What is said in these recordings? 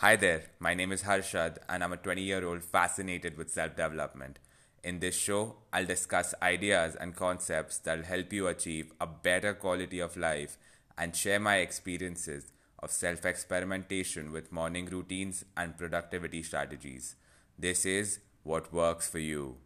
Hi there, my name is Harshad, and I'm a 20 year old fascinated with self development. In this show, I'll discuss ideas and concepts that'll help you achieve a better quality of life and share my experiences of self experimentation with morning routines and productivity strategies. This is what works for you.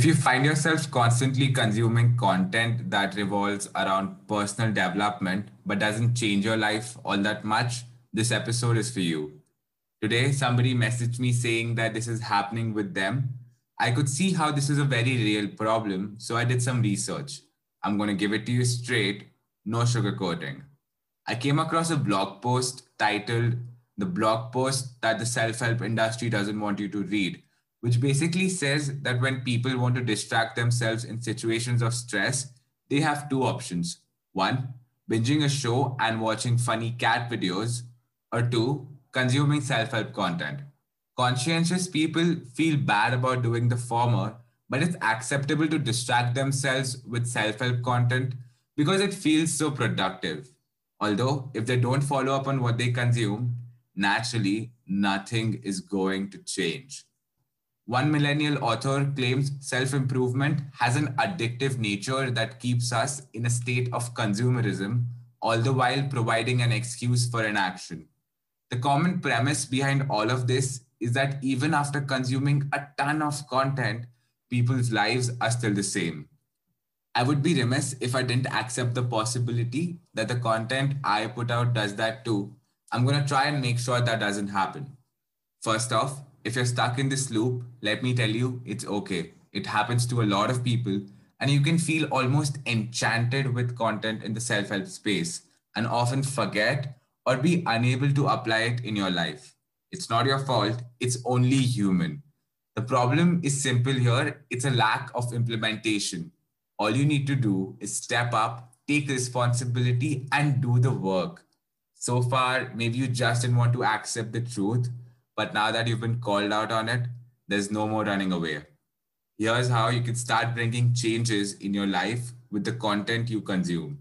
If you find yourself constantly consuming content that revolves around personal development but doesn't change your life all that much, this episode is for you. Today, somebody messaged me saying that this is happening with them. I could see how this is a very real problem, so I did some research. I'm going to give it to you straight, no sugarcoating. I came across a blog post titled The Blog Post That the Self Help Industry Doesn't Want You to Read which basically says that when people want to distract themselves in situations of stress, they have two options. One, binging a show and watching funny cat videos, or two, consuming self help content. Conscientious people feel bad about doing the former, but it's acceptable to distract themselves with self help content because it feels so productive. Although, if they don't follow up on what they consume, naturally, nothing is going to change. One millennial author claims self improvement has an addictive nature that keeps us in a state of consumerism, all the while providing an excuse for inaction. The common premise behind all of this is that even after consuming a ton of content, people's lives are still the same. I would be remiss if I didn't accept the possibility that the content I put out does that too. I'm going to try and make sure that doesn't happen. First off, if you're stuck in this loop, let me tell you, it's okay. It happens to a lot of people, and you can feel almost enchanted with content in the self help space and often forget or be unable to apply it in your life. It's not your fault, it's only human. The problem is simple here it's a lack of implementation. All you need to do is step up, take responsibility, and do the work. So far, maybe you just didn't want to accept the truth but now that you've been called out on it, there's no more running away. Here's how you can start bringing changes in your life with the content you consume.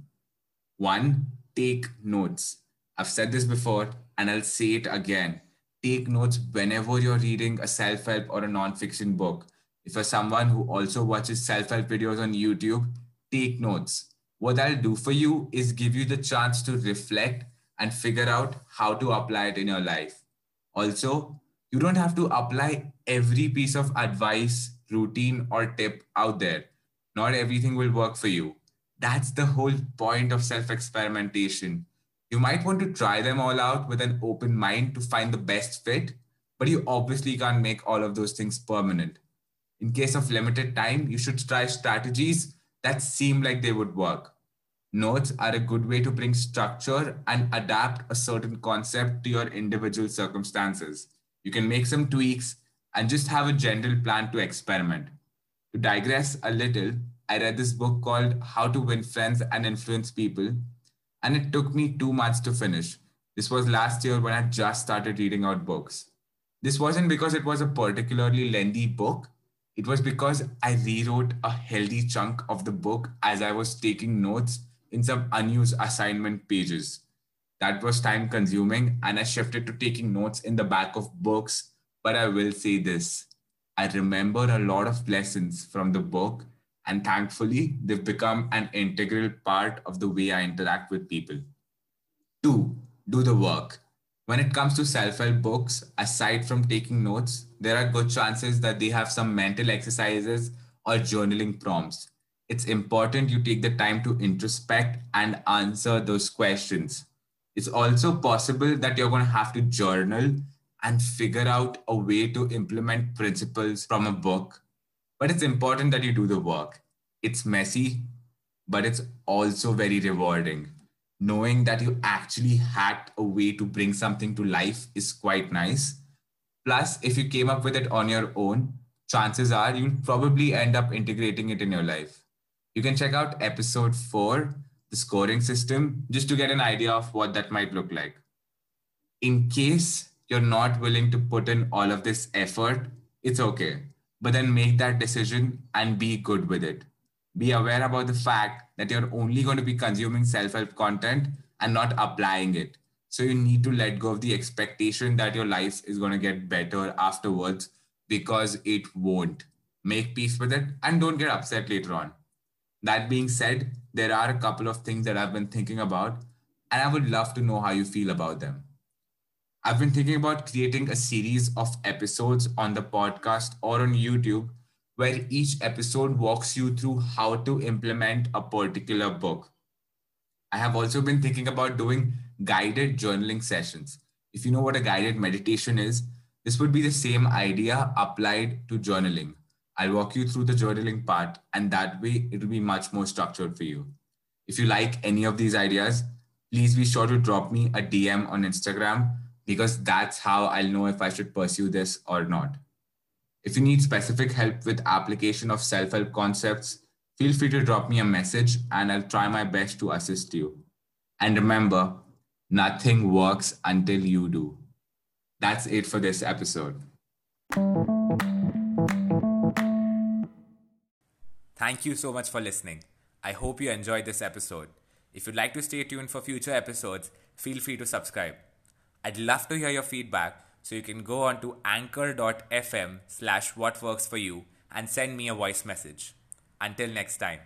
One, take notes. I've said this before and I'll say it again. Take notes whenever you're reading a self help or a non-fiction book. If you're someone who also watches self help videos on YouTube, take notes. What that'll do for you is give you the chance to reflect and figure out how to apply it in your life. Also, you don't have to apply every piece of advice, routine, or tip out there. Not everything will work for you. That's the whole point of self experimentation. You might want to try them all out with an open mind to find the best fit, but you obviously can't make all of those things permanent. In case of limited time, you should try strategies that seem like they would work. Notes are a good way to bring structure and adapt a certain concept to your individual circumstances. You can make some tweaks and just have a general plan to experiment. To digress a little, I read this book called How to Win Friends and Influence People, and it took me two months to finish. This was last year when I just started reading out books. This wasn't because it was a particularly lengthy book, it was because I rewrote a healthy chunk of the book as I was taking notes in some unused assignment pages. That was time consuming, and I shifted to taking notes in the back of books. But I will say this I remember a lot of lessons from the book, and thankfully, they've become an integral part of the way I interact with people. Two, do the work. When it comes to self help books, aside from taking notes, there are good chances that they have some mental exercises or journaling prompts it's important you take the time to introspect and answer those questions. It's also possible that you're going to have to journal and figure out a way to implement principles from a book. But it's important that you do the work. It's messy, but it's also very rewarding. Knowing that you actually hacked a way to bring something to life is quite nice. Plus, if you came up with it on your own, chances are you'll probably end up integrating it in your life you can check out episode four, the scoring system, just to get an idea of what that might look like. In case you're not willing to put in all of this effort, it's okay. But then make that decision and be good with it. Be aware about the fact that you're only going to be consuming self help content and not applying it. So you need to let go of the expectation that your life is going to get better afterwards because it won't. Make peace with it and don't get upset later on. That being said, there are a couple of things that I've been thinking about, and I would love to know how you feel about them. I've been thinking about creating a series of episodes on the podcast or on YouTube where each episode walks you through how to implement a particular book. I have also been thinking about doing guided journaling sessions. If you know what a guided meditation is, this would be the same idea applied to journaling. I'll walk you through the journaling part, and that way it will be much more structured for you. If you like any of these ideas, please be sure to drop me a DM on Instagram because that's how I'll know if I should pursue this or not. If you need specific help with application of self-help concepts, feel free to drop me a message and I'll try my best to assist you. And remember, nothing works until you do. That's it for this episode. Thank you so much for listening. I hope you enjoyed this episode. If you'd like to stay tuned for future episodes, feel free to subscribe. I'd love to hear your feedback, so you can go on to anchor.fm slash what works for you and send me a voice message. Until next time.